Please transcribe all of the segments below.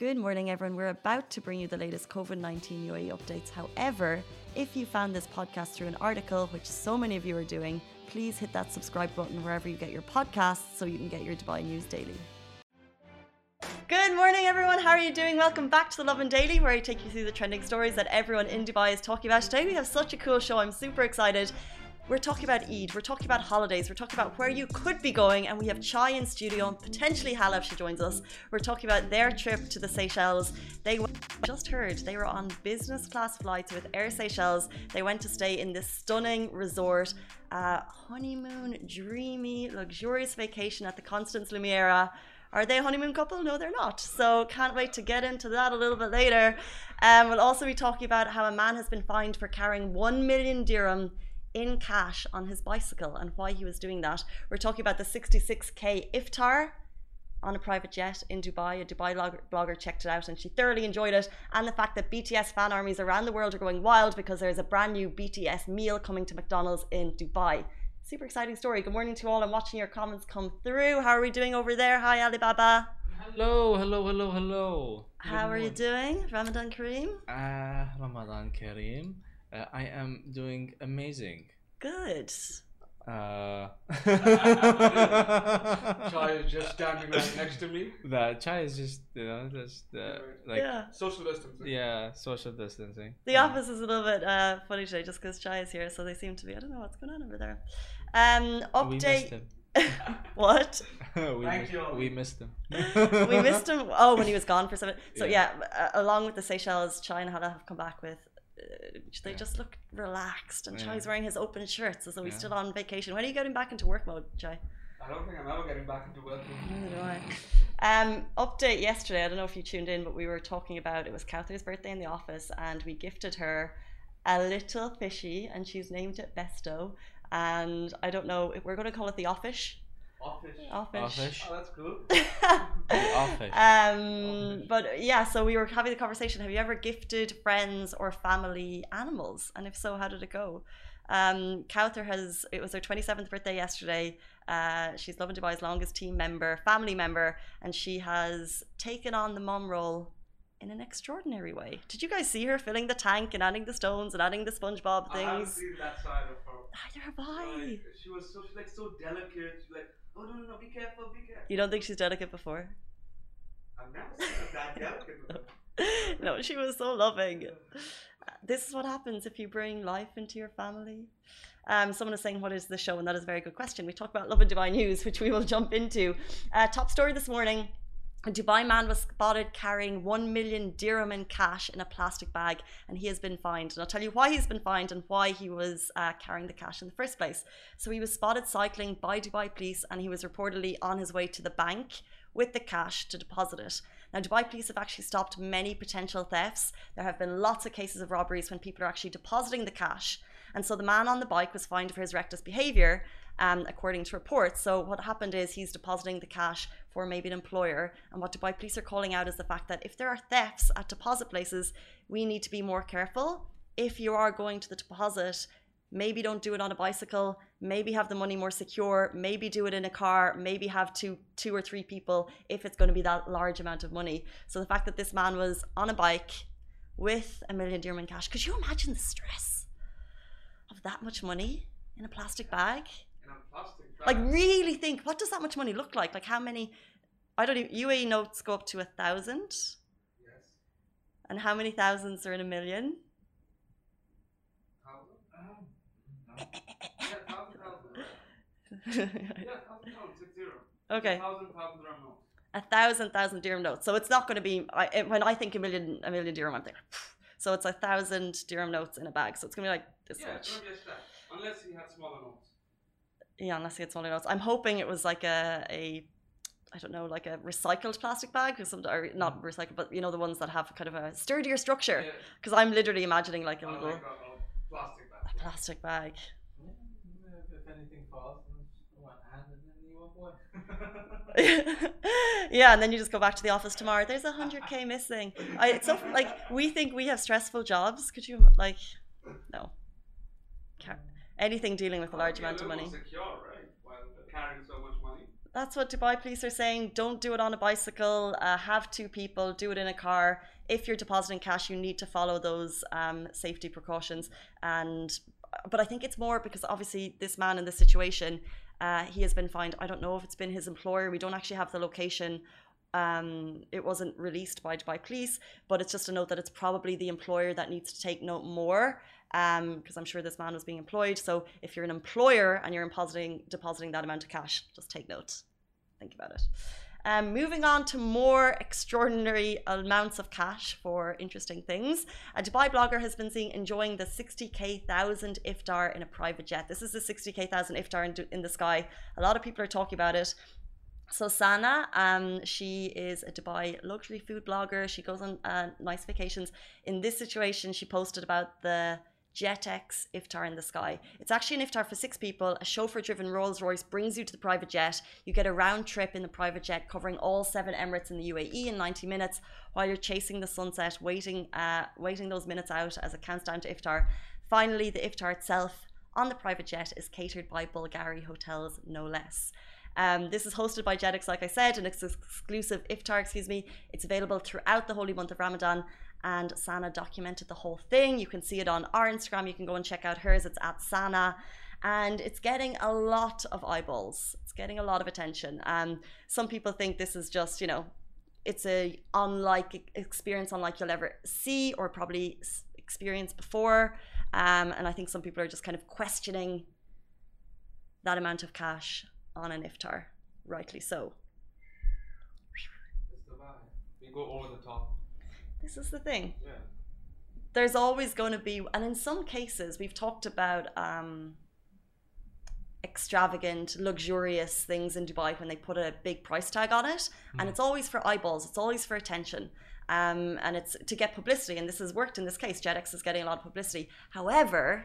Good morning, everyone. We're about to bring you the latest COVID 19 UAE updates. However, if you found this podcast through an article, which so many of you are doing, please hit that subscribe button wherever you get your podcasts so you can get your Dubai news daily. Good morning, everyone. How are you doing? Welcome back to the Lovin Daily, where I take you through the trending stories that everyone in Dubai is talking about. Today, we have such a cool show. I'm super excited. We're talking about Eid, we're talking about holidays, we're talking about where you could be going, and we have Chai in studio and potentially Hala if she joins us. We're talking about their trip to the Seychelles. They just heard they were on business class flights with Air Seychelles. They went to stay in this stunning resort, uh, honeymoon, dreamy, luxurious vacation at the Constance Lemuria. Are they a honeymoon couple? No, they're not. So can't wait to get into that a little bit later. Um, we'll also be talking about how a man has been fined for carrying 1 million dirham in cash on his bicycle and why he was doing that. We're talking about the 66k iftar on a private jet in Dubai. A Dubai blogger checked it out and she thoroughly enjoyed it. And the fact that BTS fan armies around the world are going wild because there's a brand new BTS meal coming to McDonald's in Dubai. Super exciting story. Good morning to all. I'm watching your comments come through. How are we doing over there? Hi, Alibaba. Hello, hello, hello, hello. How are you doing? Ramadan Kareem? Uh, Ramadan Kareem. Uh, I am doing amazing. Good. Uh, Chai is just standing right next to me. the chai is just you know just uh, like yeah. Social distancing. yeah social distancing. The office is a little bit uh, funny today just because Chai is here, so they seem to be. I don't know what's going on over there. Um, update. what? we, Thank missed, you. we missed him. we missed him. Oh, when he was gone for seven. So yeah, Yeah. uh, along with the Seychelles, China had to have come back with. Uh, they Yeah. just look relaxed, and Yeah. Chai's wearing his open shirts as though he's still on vacation. When are you getting back into work mode, Chai? I don't think I'm ever getting back into work. Mode. Neither do I. Um, update yesterday. I don't know if you tuned in, but we were talking about it was Cowther's birthday in the office, and we gifted her a little fishy, and she's named it Besto. And I don't know. We're going to call it the offish. Office. Offish. Offish. Oh, that's cool. offish. um, but yeah, so we were having the conversation. Have you ever gifted friends or family animals? And if so, how did it go? Um, Cowther has, it was her 27th birthday yesterday. Uh, she's Lovin Dubai's longest team member, family member, and she has taken on the mom role in an extraordinary way. Did you guys see her filling the tank and adding the stones and adding the SpongeBob things? I haven't things? seen that side of her. Neither have I. Like, she was so she's like so delicate. She's like, oh no no no, be careful, be careful. You don't think she's delicate before? I've never seen her that delicate. before. no, she was so loving. This is what happens if you bring life into your family. Um, someone is saying, What is the show? And that is a very good question. We talk about Lovin Dubai News, which we will jump into. Uh, top story this morning a Dubai man was spotted carrying 1 million dirham in cash in a plastic bag, and he has been fined. And I'll tell you why he's been fined and why he was uh, carrying the cash in the first place. So he was spotted cycling by Dubai police, and he was reportedly on his way to the bank with the cash to deposit it. Now, Dubai police have actually stopped many potential thefts. There have been lots of cases of robberies when people are actually depositing the cash. And so the man on the bike was fined for his reckless behavior, um, according to reports. So what happened is he's depositing the cash for maybe an employer. And what Dubai police are calling out is the fact that if there are thefts at deposit places, we need to be more careful. If you are going to the deposit, maybe don't do it on a bicycle maybe have the money more secure maybe do it in a car maybe have two two or three people if it's going to be that large amount of money so the fact that this man was on a bike with a million dirham in cash could you imagine the stress of that much money in a plastic bag In a plastic bag. like really think what does that much money look like like how many i don't even uae notes go up to a thousand Yes. and how many thousands are in a million Thousand? Ah, yeah, thousand, thousand. right. Yeah, thousand, thousand, six zero. okay Thousand, thousand dirham notes. a thousand thousand dirham notes. So it's not going to be I, it- when I think a million a million dirham. I'm thinking, so it's a thousand dirham notes in a bag. So it's going to be like this Yeah, much. it's gonna be a stack. Unless he had smaller notes. Yeah, unless it's smaller notes. I'm hoping it was like a a I don't know, like a recycled plastic bag, or some, or not mm. recycled, but you know the ones that have kind of a sturdier structure. Yeah. Because I'm literally imagining like a Not little like a, a plastic bag. a plastic bag. If, if anything falls, one hand and then you yeah, and then you just go back to the office tomorrow. There's a hundred k missing. I, it's so like we think we have stressful jobs. Could you like, no, anything dealing with a large amount of money. Secure, right? While carrying so much money. That's what Dubai police are saying. Don't do it on a bicycle. Uh, have two people. Do it in a car. If you're depositing cash, you need to follow those um, safety precautions. And but I think it's more because obviously this man in this situation, uh, he has been fined. I don't know if it's been his employer. We don't actually have the location. Um, it wasn't released by Dubai police, but it's just a note that it's probably the employer that needs to take note more because um, I'm sure this man was being employed. So if you're an employer and you're depositing depositing that amount of cash, just take note. Think about it. Um, moving on to more extraordinary amounts of cash for interesting things. A Dubai blogger has been seen enjoying the 60k thousand iftar in a private jet. This is the 60k thousand iftar in, in, the sky. A lot of people are talking about it. So Sana, um, she is a Dubai luxury food blogger. She goes on uh, nice vacations. In this situation, she posted about the Jetex iftar in the sky. It's actually an iftar for six people. A chauffeur driven Rolls Royce brings you to the private jet. You get a round trip in the private jet covering all seven Emirates in the UAE in 90 minutes while you're chasing the sunset, waiting, uh, waiting those minutes out as it counts down to iftar. Finally, the iftar itself on the private jet is catered by Bulgari Hotels, no less. Um, this is hosted by Jetex, like I said, and it's an exclusive iftar, excuse me. It's available throughout the holy month of Ramadan and Sana documented the whole thing. You can see it on our Instagram. You can go and check out hers. It's at Sana. And it's getting a lot of eyeballs. It's getting a lot of attention. Um, some people think this is just, you know, it's a unlike experience unlike you'll ever see or probably experience before. Um, and I think some people are just kind of questioning that amount of cash on an iftar, rightly so. We go over the top. This is the thing. Yeah. There's always going to be, and in some cases, we've talked about um, extravagant, luxurious things in Dubai when they put a big price tag on it, and it's always for eyeballs, it's always for attention. Um, and it's to get publicity, and this has worked in this case. Jetex is getting a lot of publicity. However,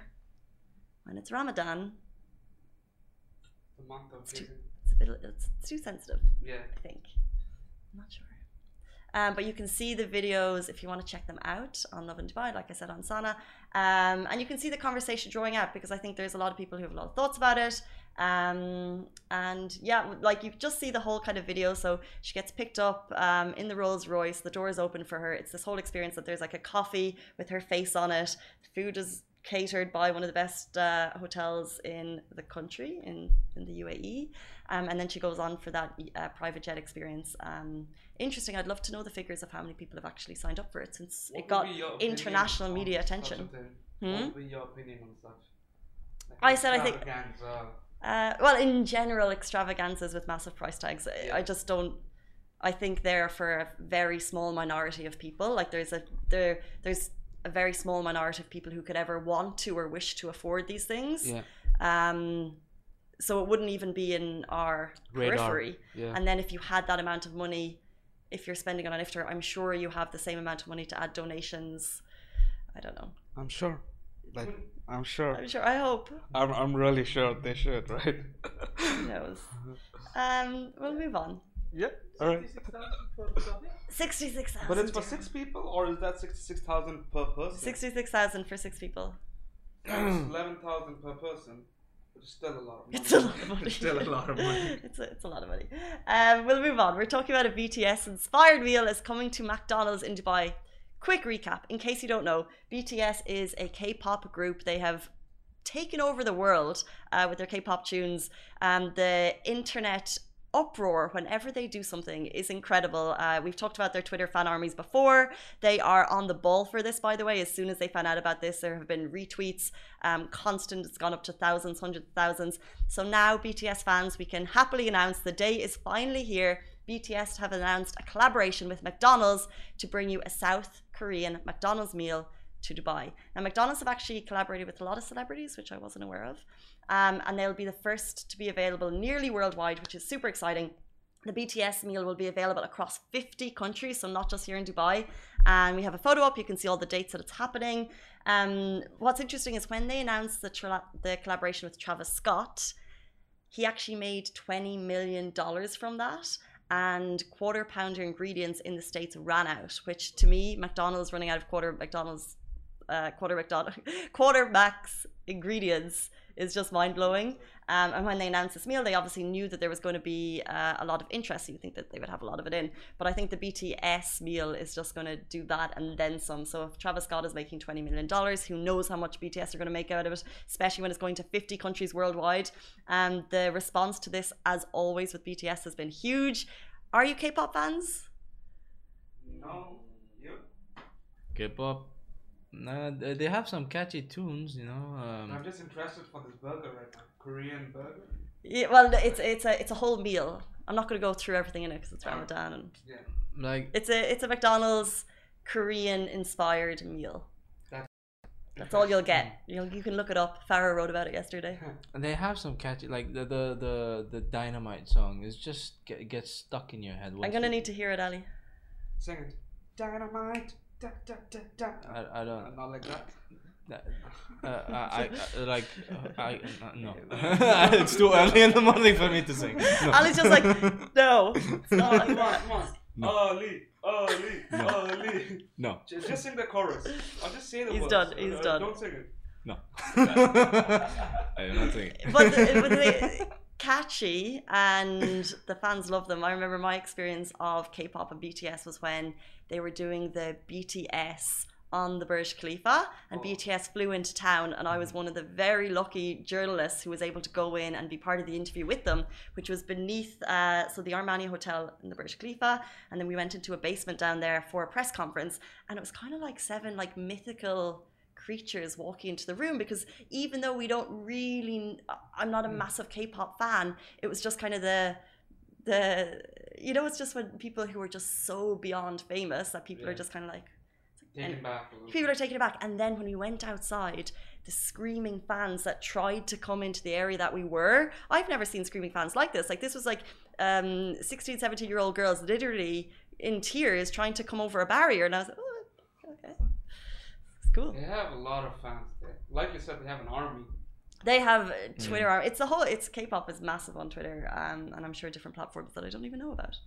when it's Ramadan, The month of It's too- it's a bit, it's too sensitive. Yeah. I think. I'm not sure. Um, but you can see the videos if you want to check them out on Lovin Dubai, like I said on Sana. Um, and you can see the conversation drawing out because I think there's a lot of people who have a lot of thoughts about it. Um, and yeah, like you just see the whole kind of video. So she gets picked up um, in the Rolls Royce, the door is open for her. It's this whole experience that there's like a coffee with her face on it. Food is catered by one of the best uh, hotels in the country in in the UAE, um, and then she goes on for that uh, private jet experience. Um, interesting. I'd love to know the figures of how many people have actually signed up for it since What it got be your opinion international media attention. Hmm? What would be your opinion on such? Like I said I think- Uh, well, in general, extravaganzas with massive price tags. I- Yeah. I just don't. I think they're for a very small minority of people. Like there's a there there's a very small minority of people who could ever want to or wish to afford these things. Yeah. Um, so it wouldn't even be in our Radar. periphery. Yeah. And then if you had that amount of money, if you're spending on an iftar, I'm sure you have the same amount of money to add donations. I don't know. I'm sure. Like I'm sure. I'm sure. I hope. I'm I'm really sure they should, right? Who knows? Um, we'll move on. Yeah. All right. 66,000 for coffee? Sixty-six thousand. But it's for six people, or is that sixty-six thousand per person? Sixty-six thousand for six people. Eleven thousand per person. But it's still a lot of money. It's a lot of money. Still a lot of money. it's, a, it's a lot of money. Um, we'll move on. We're talking about a BTS inspired meal is coming to McDonald's in Dubai. Quick recap, in case you don't know, BTS is a K-pop group. They have taken over the world uh, with their K-pop tunes. Um, the internet uproar whenever they do something is incredible. Uh, we've talked about their Twitter fan armies before. They are on the ball for this, by the way. As soon as they found out about this, there have been retweets, um, constant. It's gone up to thousands, hundreds of thousands. So now, BTS fans, we can happily announce the day is finally here. BTS have announced a collaboration with McDonald's to bring you a South Korean McDonald's meal to Dubai. Now, McDonald's have actually collaborated with a lot of celebrities, which I wasn't aware of. Um, and they'll be the first to be available nearly worldwide, which is super exciting. The BTS meal will be available across 50 countries, so not just here in Dubai. And we have a photo up, you can see all the dates that it's happening. Um, what's interesting is when they announced the, tra- the collaboration with Travis Scott, he actually made $20 million from that. And quarter pounder ingredients in the States ran out, which to me, McDonald's running out of quarter McDonald's, uh, quarter McDonald's, quarter max ingredients is just mind blowing. Um, and when they announced this meal, they obviously knew that there was going to be uh, a lot of interest. So you think that they would have a lot of it in. But I think the BTS meal is just going to do that and then some. So if Travis Scott is making $20 million, who knows how much BTS are going to make out of it, especially when it's going to 50 countries worldwide. And the response to this, as always with BTS, has been huge. Are you K pop fans? No. You? K-pop. Nah, they they have some catchy tunes, you know. I'm Um, just interested for this burger right now. Korean burger. Yeah, well, it's it's a it's a whole meal. I'm not going to go through everything in it because it's Ramadan, and Yeah. like it's a it's a McDonald's Korean inspired meal. That's That's all you'll get. You you can look it up. Farah wrote about it yesterday. And they have some catchy, like the the the, the dynamite song is just get, gets stuck in your head. I'm gonna you- need to hear it, Ali. Sing it. Dynamite. Da, da, da, da. I, I Uh, don't. not like that. That, uh, I, I, I like uh, I uh, no. it's too early in the morning for me to sing. No. Ali's just like, no, it's not like Come on, come on. No. Ali, Ali, No. Ali. No. Just, just sing the chorus. I'll just say the He's words. done, he's Uh, done. Don't sing it. No. I am not singing. but, the, but they catchy and the fans love them. I remember my experience of K-pop and BTS was when they were doing the BTS on the Burj Khalifa and Oh. BTS flew into town and I was one of the very lucky journalists who was able to go in and be part of the interview with them which was beneath uh, so the Armani Hotel in the Burj Khalifa and then we went into a basement down there for a press conference and it was kind of like seven like mythical creatures walking into the room because even though we don't really I'm not a massive K-pop fan it was just kind of the the you know it's just when people who are just so beyond famous that people are just kind of like And it back. people are taken aback and then when we went outside the screaming fans that tried to come into the area that we were I've never seen screaming fans like this. Like this was like um 16 17 year old girls literally in tears trying to come over a barrier. And I was like oh, okay cool They have a lot of fans there. Like you said, they have an army. They have uh, Twitter. arm It's the whole. It's K-pop is massive on Twitter, um, and I'm sure different platforms that I don't even know about.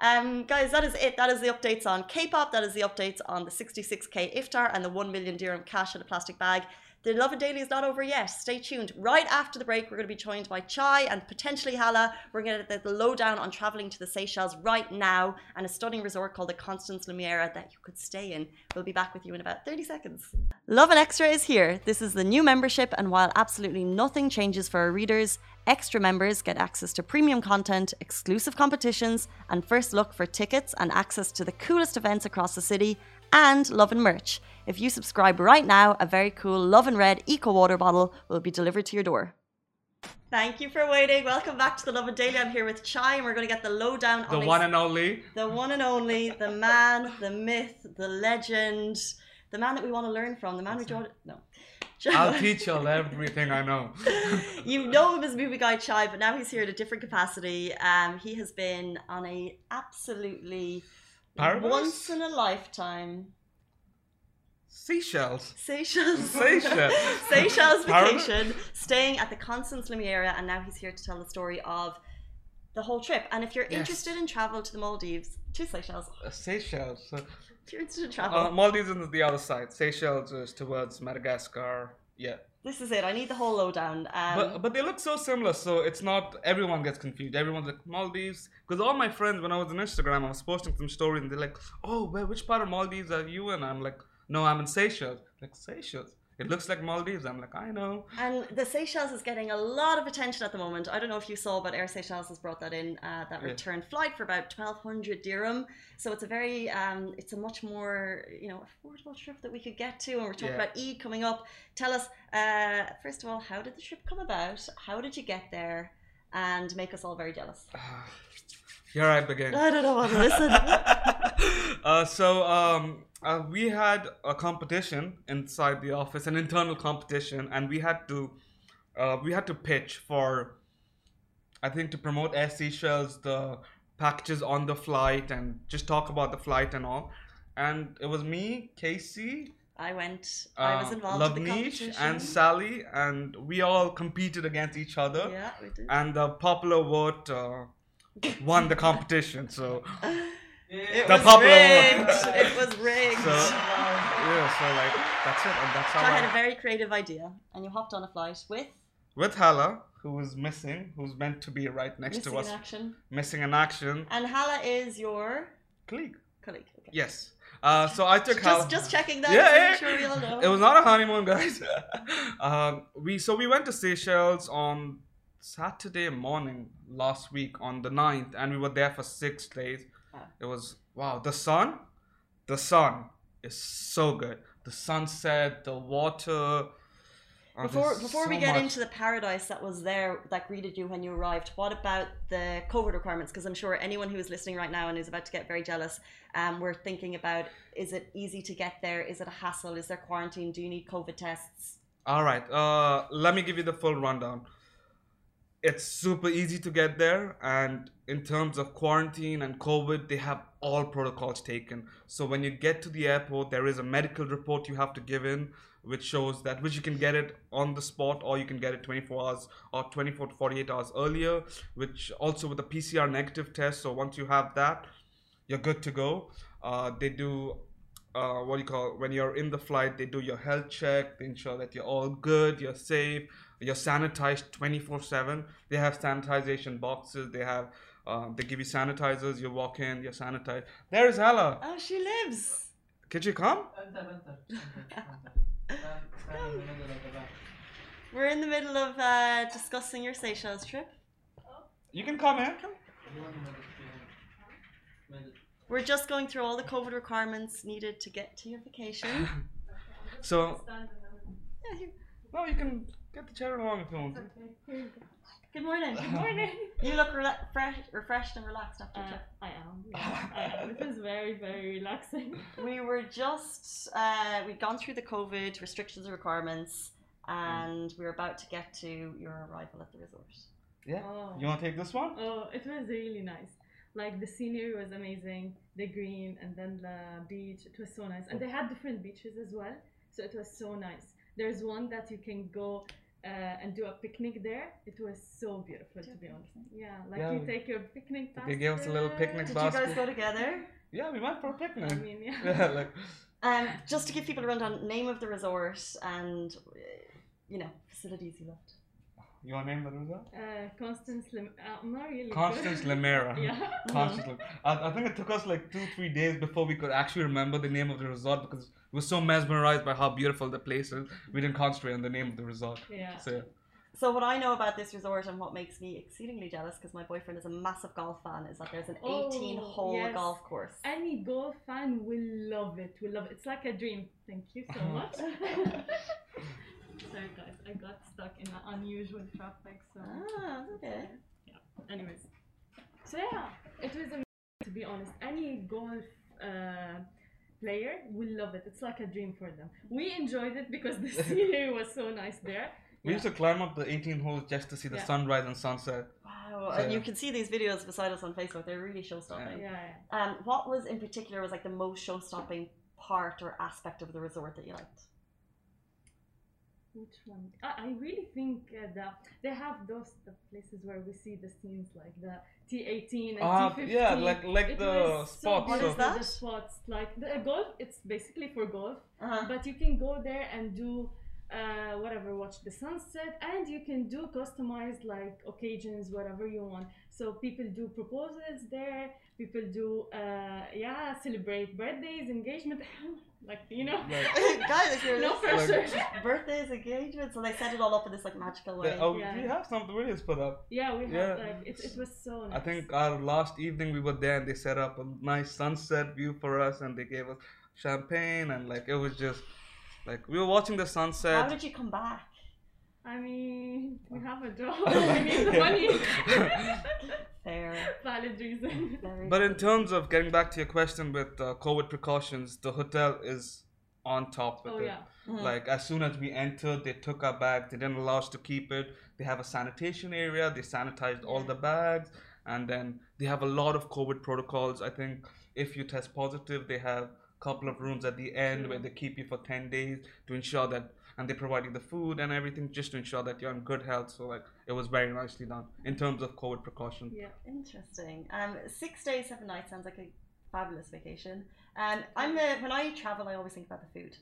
Um, guys, that is it. That is the updates on K-pop. That is the updates on the 66k iftar and the 1 million dirham cash in a plastic bag. The Lovin Daily is not over yet. Stay tuned. Right after the break, we're going to be joined by Chai and potentially Hala. We're going to get the lowdown on traveling to the Seychelles right now and a stunning resort called the Constance Lemuria that you could stay in. We'll be back with you in about 30 seconds. Lovin Extra is here. This is the new membership, and while absolutely nothing changes for our readers, extra members get access to premium content, exclusive competitions, and first look for tickets and access to the coolest events across the city, and Lovin merch. If you subscribe right now, a very cool Lovin Red Eco Water bottle will be delivered to your door. Thank you for waiting. Welcome back to the Lovin Daily. I'm here with Chai, and we're going to get the lowdown on the one and only. the one and only, the man, the myth, the legend, the man that we want to learn from, the man we draw. No. I'll teach y'all everything I know. you know him as movie guy Chai, but now he's here in a different capacity. Um, he has been on a absolutely Paradise? once in a lifetime Seashells. Seychelles Seychelles. Seychelles vacation, staying at the Constance Lemuria, and now he's here to tell the story of the whole trip. And if you're Yes. interested in travel to the Maldives, to Seychelles, Uh, Seychelles. Uh, if you're interested in travel, Uh, Maldives is the other side. Seychelles is towards Madagascar. Yeah. this is it. I need the whole lowdown. Um, But but they look so similar, so it's not everyone gets confused. Everyone's like Maldives, because all my friends when I was on Instagram, I was posting some stories, and they're like, "Oh, where which part of Maldives are you in?" I'm like, "No, I'm in Seychelles." Like Seychelles, it looks like Maldives. I'm like, "I know." And the Seychelles is getting a lot of attention at the moment. I don't know if you saw, but Air Seychelles has brought that in, uh, that Yeah. return flight for about 1200 dirham. So it's a very, um, it's a much more, you know, affordable trip that we could get to. And we're talking Yeah. about Eid coming up. Tell us, uh, first of all, how did the trip come about? How did you get there? And make us all very jealous. Here I begin. I don't know what to listen. uh, so um, uh, we had a competition inside the office, an internal competition, and we had to uh, we had to pitch for I think to promote Air Seychelles the packages on the flight and just talk about the flight and all. And it was me, Casey, I went, I was uh, involved in the competition. and Sally, and we all competed against each other. yeah, we did. And the popular vote uh, won the competition. So It the was popular rigged. vote. it was rigged. So yeah, so like that's it, and that's how So I had I, a very creative idea, and you hopped on a flight with with Hala, who is missing, who's meant to be right next Missing to us, Missing in action. missing in action. And Hala is your Colleague. colleague. Okay. Yes. Uh, so I took Hala. Just, just checking that. Yeah, yeah. sure we all know. It was not a honeymoon, guys. um, we so we went to Seychelles on Saturday morning last week on the 9th, and we were there for six days. It was wow. The sun, the sun is so good. The sunset, the water. oh, Before before we get much. into the paradise that was there that greeted you when you arrived, what about the COVID requirements? Because I'm sure anyone who is listening right now and is about to get very jealous, um, we're thinking about: is it easy to get there? Is it a hassle? Is there quarantine? Do you need COVID tests? All right. Uh, let me give you the full rundown. It's super easy to get there, and in terms of quarantine and COVID, they have all protocols taken. So when you get to the airport, there is a medical report you have to give in, which shows that which you can get it on the spot, or you can get it 24 hours or 24 to 48 hours earlier. Which also with a PCR negative test. So once you have that, you're good to go. Uh, they do uh, what do you call when you're in the flight they do your health check they ensure that you're all good you're safe you're sanitized 24 7 they have sanitization boxes they have uh, they give you sanitizers you walk in you're sanitized there's Ella Oh, she lives. could you come back. We're in the middle of uh, discussing your Seychelles trip. you can come in You want to move it behind. Middle. We're just going through all the COVID requirements needed to get to your vacation. so Yeah, you- no you can get the chair along if you want to. Good morning. Good morning. You look rela- fresh, refreshed and relaxed after your Uh, trip. I am. Yeah, I am. It is very, very relaxing. We were just uh, we'd gone through the COVID restrictions and requirements, and we were about to get to your arrival at the resort. yeah Oh. you want to take this one Oh, it was really nice. Like the scenery was amazing, the green, and then the beach. It was so nice, and they had different beaches as well, so it was so nice. There's one that you can go uh, and do a picnic there. It was so beautiful, to be honest. Yeah, like Yeah, you we- take your picnic. basket. They gave us a little basket. picnic Did you guys go together? yeah we went for a picnic I mean, yeah. yeah like Um, just to give people a rundown, name of the resort and uh, you know facilities you loved. You want to name the resort Uh, Constance, Lim- uh, I'm not really. good. Constance Lemuria. Yeah. Constance Lem- I, I think it took us like two, three days before we could actually remember the name of the resort because we were so mesmerized by how beautiful the place is. We didn't concentrate on the name of the resort. Yeah. So So what I know about this resort and what makes me exceedingly jealous because my boyfriend is a massive golf fan is that there's an Oh, 18 hole yes. golf course. Any golf fan will love it. Will love it. It's like a dream. Thank you so much. Sorry guys, I got stuck in an unusual traffic. So Ah, okay. anyways, so yeah, it was amazing to be honest. Any golf uh, player will love it. It's like a dream for them. We enjoyed it because the scenery was so nice there. we used to climb up the 18 holes just to see the Yeah. sunrise and sunset. Wow, So- and you can see these videos beside us on Facebook. They're really show-stopping. Yeah, yeah. Um, what was in particular was like the most show-stopping part or aspect of the resort that you liked? Which one? I, I really think uh, that they have those the places where we see the scenes like the T18 and Ah, T15. yeah, like like It the was so spots. What so- is that? The spots like the golf. It's basically for golf, Uh-huh. but you can go there and do uh, whatever, watch the sunset, and you can do customized like occasions, whatever you want. So people do proposals there. People do uh, yeah, celebrate birthdays, engagement, like you know. Guys, if you're No listening, pressure. birthdays, engagements, so they set it all up in this like magical way. The- oh, Yeah. we have some videos put up. Yeah, we Yeah. have like it. It was so. Nice. I think our last evening we were there and they set up a nice sunset view for us and they gave us champagne and like it was just like we were watching the sunset. How did you come back? I mean, we have a job. we need the money. Fair. Valid reason. But in terms of getting back to your question with uh, COVID precautions, the hotel is on top with Oh it. yeah. Mhm. Like as soon as we entered, they took our bags. They didn't allow us to keep it. They have a sanitation area. They sanitized all the bags, and then they have a lot of COVID protocols. I think if you test positive, they have a couple of rooms at the end True. where they keep you for ten days to ensure that, and they provide you the food and everything just to ensure that you're in good health. So like it was very nicely done in terms of COVID precaution. Yeah. Interesting. Um, six days, seven nights sounds like a fabulous vacation. Um, I'm a, when I travel, I always think about the food.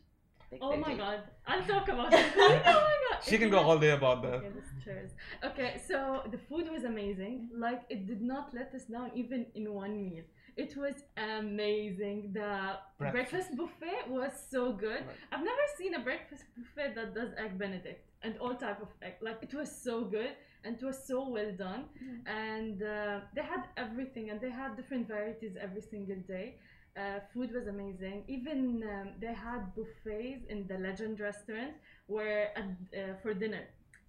Big Oh my god. I'll talk about it. oh my god. She can go all day about that. Okay, this chairs. Okay, so the food was amazing. Like it did not let us down even in one meal. It was amazing. The Breakfast. breakfast, buffet was so good. Right. I've never seen a breakfast buffet that does egg benedict and all type of egg. Like it was so good and it was so well done. And uh, they had everything and they had different varieties every single day. Uh, food was amazing. Even um, they had buffets in the Legend restaurant where at, uh, for dinner.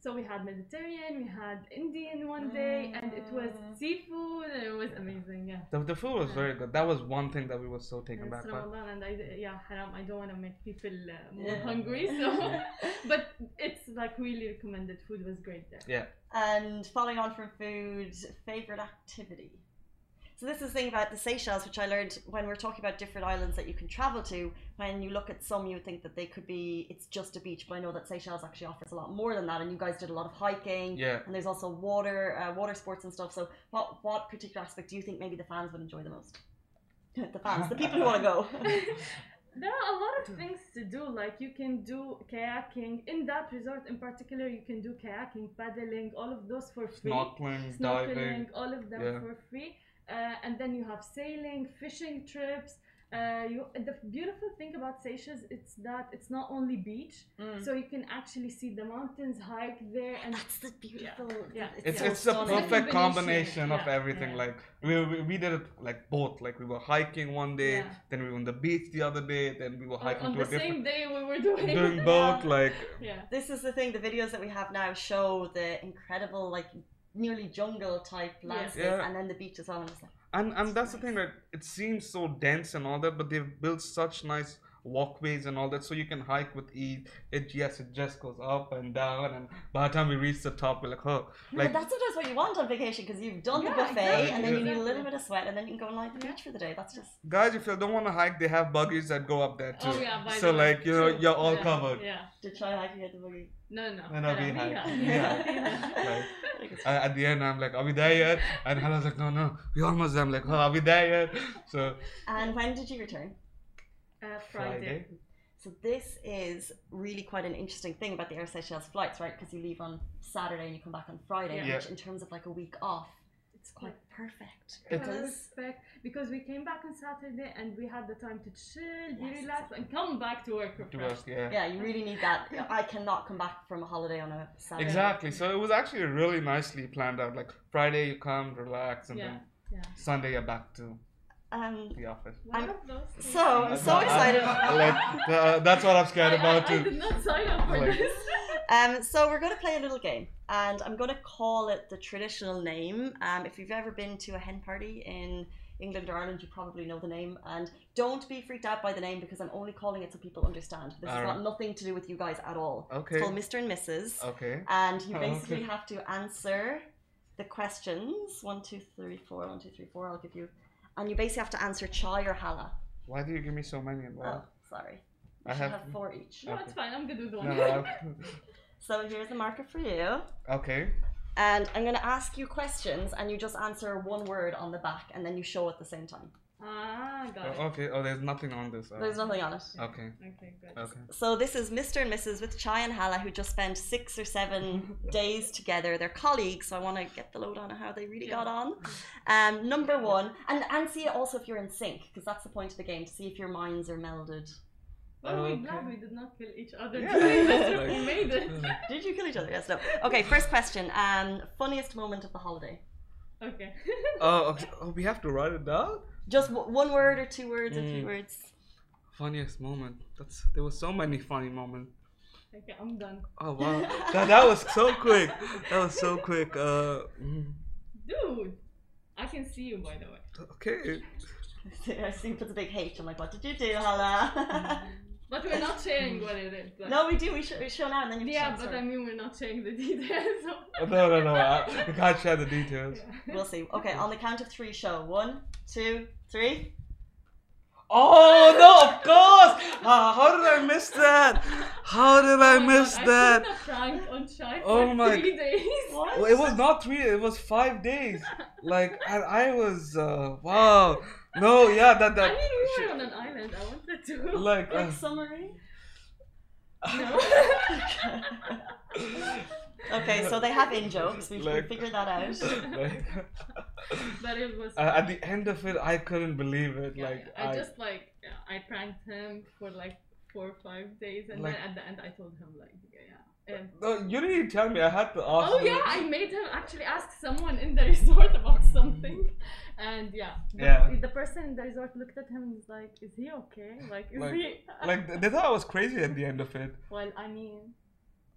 So we had Mediterranean, we had Indian one day, and it was Mm. seafood, and it was amazing. Yeah. The, the food was very good. That was one thing that we were so taken And back it's by. Ramadan, and I yeah, haram. I don't want to make people uh, more Yeah. hungry, so but it's like really recommended. Food was great there. Yeah. And following on from food, favorite activity. So this is the thing about the Seychelles, which I learned when we're talking about different islands that you can travel to. When you look at some, you would think that they could be it's just a beach, but I know that Seychelles actually offers a lot more than that. And you guys did a lot of hiking, Yeah. and there's also water, uh, water sports and stuff. So what what particular aspect do you think maybe the fans would enjoy the most? the fans, the people who want to go. There are a lot of things to do. Like you can do kayaking in that resort in particular. You can do kayaking, paddling, all of those for free. Snorkeling, snorkeling, diving. all of them Yeah. for free. Uh, and then you have sailing, fishing trips. Uh, you, the beautiful thing about Seychelles it's that it's not only beach, Mm. so you can actually see the mountains, hike there, and That's the beautiful. Yeah. It's so it's a perfect combination, combination of everything. yeah. Like we, we we did it like both. Like we were hiking one day, Yeah. then we were on the beach the other day, then we were hiking on to the a different same day we were doing doing Yeah. both. Like yeah. This is the thing. The videos that we have now show the incredible, like nearly jungle type landscape, Yeah. and then the beach as well. And like, and and that's the thing that it seems so dense and all that, but they've built such nice walkways and all that, so you can hike with ease. It yes, it just goes up and down, and by the time we reach the top, we're like, oh, No, like but that's sometimes what you want on vacation because you've done the buffet exactly, and then you need a little bit of sweat and then you can go and lie at the Yeah. beach for the day. That's just guys, if you don't want to hike, they have buggies that go up there oh, too. Oh yeah. By so the way, like you know, true. you're all yeah. covered. Yeah. to try hiking at the buggy No, no. No, no, we Yeah, hike. yeah. Like, I think it's- at the end, I'm like, are we there yet? And Hannah's like, no, no, we almost there. I'm like, oh, are we there yet? So And when did you return? Uh, Friday. So this is really quite an interesting thing about the Air Seychelles flights, right? Because you leave on Saturday and you come back on Friday, Yeah. which in terms of like a week off, it's quite perfect. It's- Because Perfect. Because we came back on Saturday and we had the time to chill, be Yes, relaxed, and come back to work to refreshed. work, yeah. yeah, you really need that. I cannot come back from a holiday on a Saturday. Exactly. So it was actually really nicely planned out. Like Friday, you come, relax, and Yeah. then Yeah. Sunday, you're back to Um, the office. I'm- of those things. so I'm so excited. like uh, that's what I'm scared I, about I, I did not sign up for Like- this. Um, so we're going to play a little game, and I'm going to call it the traditional name. Um, if you've ever been to a hen party in England or Ireland, you probably know the name. And don't be freaked out by the name because I'm only calling it so people understand. This has Alright. got nothing to do with you guys at all. Okay. It's called Mr. and Mrs. Okay. And you basically okay. have to answer the questions one, two, three, four, one, two, three, four. I'll give you, and you basically have to answer chai or hala. Why do you give me so many Oh, involved? sorry. You I should have- have four each. No, it's fine. I'm good with one. No, no, So here's the marker for you. okay. And I'm going to ask you questions, and you just answer one word on the back, and then you show at the same time. Ah, got it. Oh, okay. Oh, there's nothing on this. Oh. There's nothing on it. Okay. Okay, good. Okay. So this is Mr. and Mrs. with Chai and Hala, who just spent six or seven days together. They're colleagues, so I want to get the load on how they really Yeah. got on. Um, number one, and and see it also if you're in sync, because that's the point of the game to see if your minds are melded. Well, we're Okay. glad we did not kill each other Yeah. during this trip. Like- We made it. Did you kill each other? Yes, no. Okay, first question. Um, funniest moment of the holiday. Okay. Oh, okay. Oh, we have to write it down. Just w- one word or two words or three Mm. words. Funniest moment. That's there were so many funny moments. okay, I'm done. Oh wow, that, that was so quick. That was so quick. Uh, mm, Dude, I can see you by the way. okay. I see you put the big H. I'm like, what did you do, Hala? But we're not sharing what it is. Like, no, we do. We show, we show now, and then you. Yeah, but sorry. I mean we're not sharing the details. Oh, no, no, no. I, we can't share the details. We'll see. Okay, on the count of three, show. One, two, three. Oh no! Of course. Uh, how did I miss that? How did I Oh miss God, that? I put a prank on Shy Oh my- three days. What? Well, it was not three. It was five days. Like and I was. Uh, wow. No, yeah, that that. I mean, we shit. were on an island. I wanted to. Like, uh, Quick summary. No. Okay, so they have in jokes. We've, Like- figured that out. like, but it was. uh, at the end of it, I couldn't believe it. yeah, like yeah. I, just like yeah, I pranked him for like four or five days, and Like- then at the end I told him like yeah. Um, No, you didn't even tell me. I had to ask. oh you. yeah, I made him actually ask someone in the resort about something, and yeah, the, Yeah. the person in the resort looked at him and was like, "Is he okay? Like, is Like- he?" Like they thought I was crazy at the end of it. well, I mean,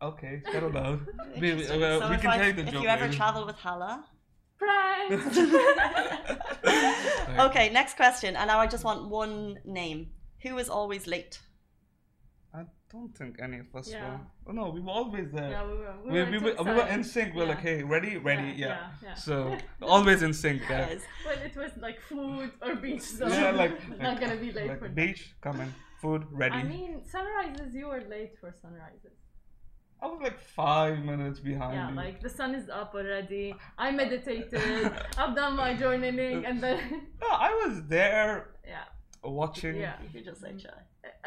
Okay, settle down. we, we, uh, so we if, can I, tell you the if joke. you ever later. travel with Hala. prank. okay, next question. And now I just want one name. Who is always late? I don't think any of us Yeah. were. Oh, no, we were always there. yeah, we were. We, we, were, we, were, we were in sync. We're Yeah. like, hey, ready, ready, yeah. yeah, yeah. So always in sync. Yeah, Guys. Well, it was like food or beach, so yeah like, not gonna be late like for that. beach coming, food ready. I mean, sunrises. You were late for sunrises. I was like five minutes behind Yeah, you. like the sun is up already. I meditated. I've done my journaling, and then no, I was there yeah, watching. yeah. You could just say Chai.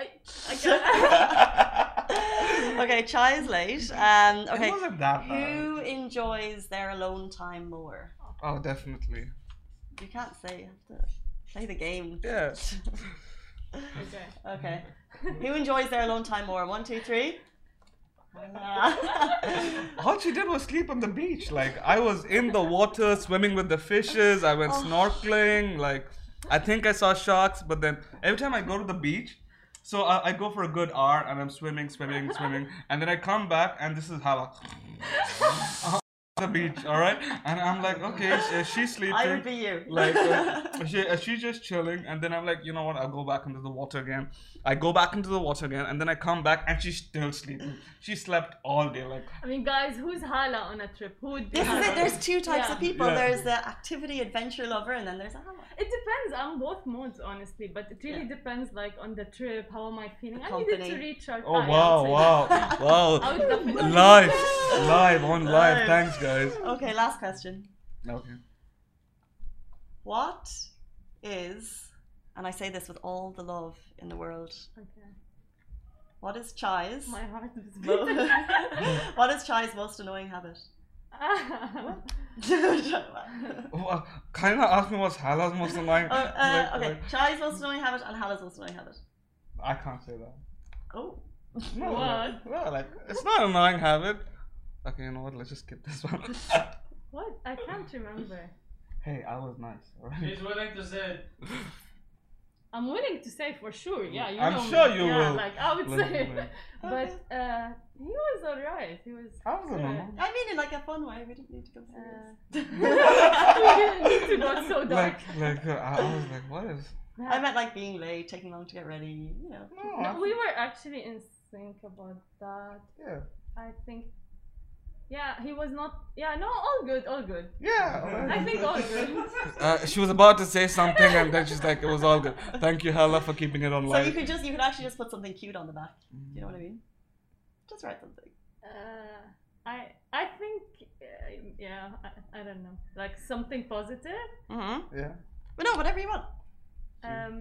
I, I got okay, Chai is late. Um, okay, It wasn't that bad. who enjoys their alone time more? Oh, definitely. You can't say. You have to play the game. Yeah. okay. Okay. Who enjoys their alone time more? One, two, three. All she did was sleep on the beach. Like I was in the water swimming with the fishes. I went Oh. snorkeling. Like I think I saw sharks, but then every time I go to the beach, so I, I go for a good hour and I'm swimming, swimming, swimming, and then I come back and this is how the beach. All right, and I'm like, okay, sh- she's sleeping. I would be you. like uh, she, uh, she's just chilling and then i'm like you know what i'll go back into the water again i go back into the water again and then i come back and she's still sleeping she slept all day like I mean, guys, who's Hala on a trip? Who would be This is it. There's two types Yeah. of people. Yeah. There's the activity adventure lover, and then there's a Hala. It depends. I'm both modes, honestly, but it really Yeah. depends, like on the trip. How am I feeling? I needed to recharge. oh wow wow wow would live live on live Live. thanks guys Okay, last question. okay What is, and I say this with all the love in the world, Okay. what is Chai's? My heart is mo- beating. what is Chai's most annoying habit? well, kind of ask me what's Hala's most annoying Oh, uh, like- okay, like- Chai's most annoying habit and Hala's most annoying habit. i can't say that Oh. no, What? no, like it's not an annoying habit okay you know what let's just skip this one what? I can't remember. hey i was nice alright He's willing to say. I'm willing to say for sure. Yeah, you I'm know sure me. you yeah, will. Like I would Like, say, but uh, he was alright. He was. I was a good. normal. I mean, in like a fun way. We didn't need to go Uh, serious. we didn't need to go so dark. like like uh, I, I was like what is I meant like being late, taking long to get ready. You know. no, No, we were actually in sync about that. yeah I think. Yeah, he was not. Yeah, no, all good, all good. yeah I think all good. Uh, she was about to say something and then she's like, it was all good. Thank you, Hala, for keeping it on So you could just you could actually just put something cute on the back. Do you know what I mean? Just write something. Uh, I I think uh, yeah I, I don't know like something positive. Mm-hmm. Yeah. But no, whatever you want. Um,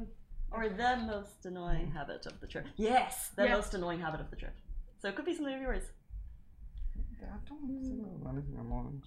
Or the most annoying habit of the trip. Yes, the Yeah. most annoying habit of the trip. So it could be something of yours. I don't think of anything annoying.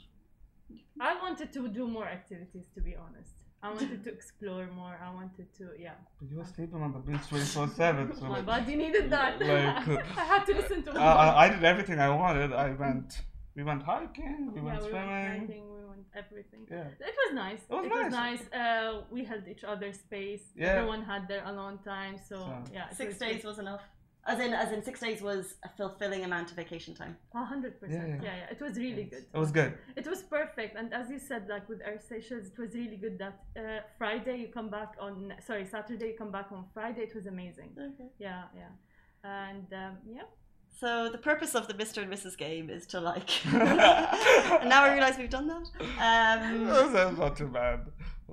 I wanted to do more activities to be honest. I wanted to explore more. I wanted to yeah. But you were sleeping on the beach 24 7. So My like, body needed that. Like, uh, I had to listen to my I. I, I did everything I wanted. I went, we went hiking, we yeah, went we went hiking, we went everything. Yeah. It was nice. It was was nice. nice. Uh, we held each other's space. Yeah. Everyone had their alone time. So, So- yeah, it Six was days was enough. As in, as in, six days was a fulfilling amount of vacation time. A hundred percent. Yeah, Yeah, yeah. yeah. It was really good. It was good. It was perfect, and as you said, like with Air Seychelles, it was really good that uh, Friday you come back on. Sorry, Saturday you come back on Friday. It was amazing. Okay. Yeah, yeah, and um, yeah. So the purpose of the Mr. and Mrs. game is to like. and now I realise we've done that. Um, That's not too bad.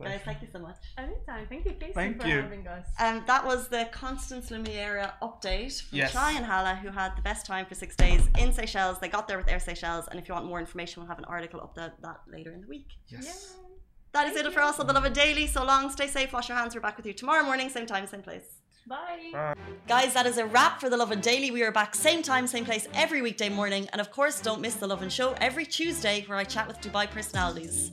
Guys, thank you so much. Anytime. Thank you, Casey, thank for you. having us. Um, that was the Constance Lemuria update from yes. Shai and Hala, who had the best time for six days in Seychelles. They got there with Air Seychelles. And if you want more information, we'll have an article up that, that later in the week. Yes. Yay. That is thank it for us on the Lovin Daily. So long, stay safe, wash your hands. We're back with you tomorrow morning, same time, same place. Bye. Bye. Guys, that is a wrap for The Lovin Daily. We are back same time, same place every weekday morning. And of course, don't miss The Lovin Show every Tuesday where I chat with Dubai personalities.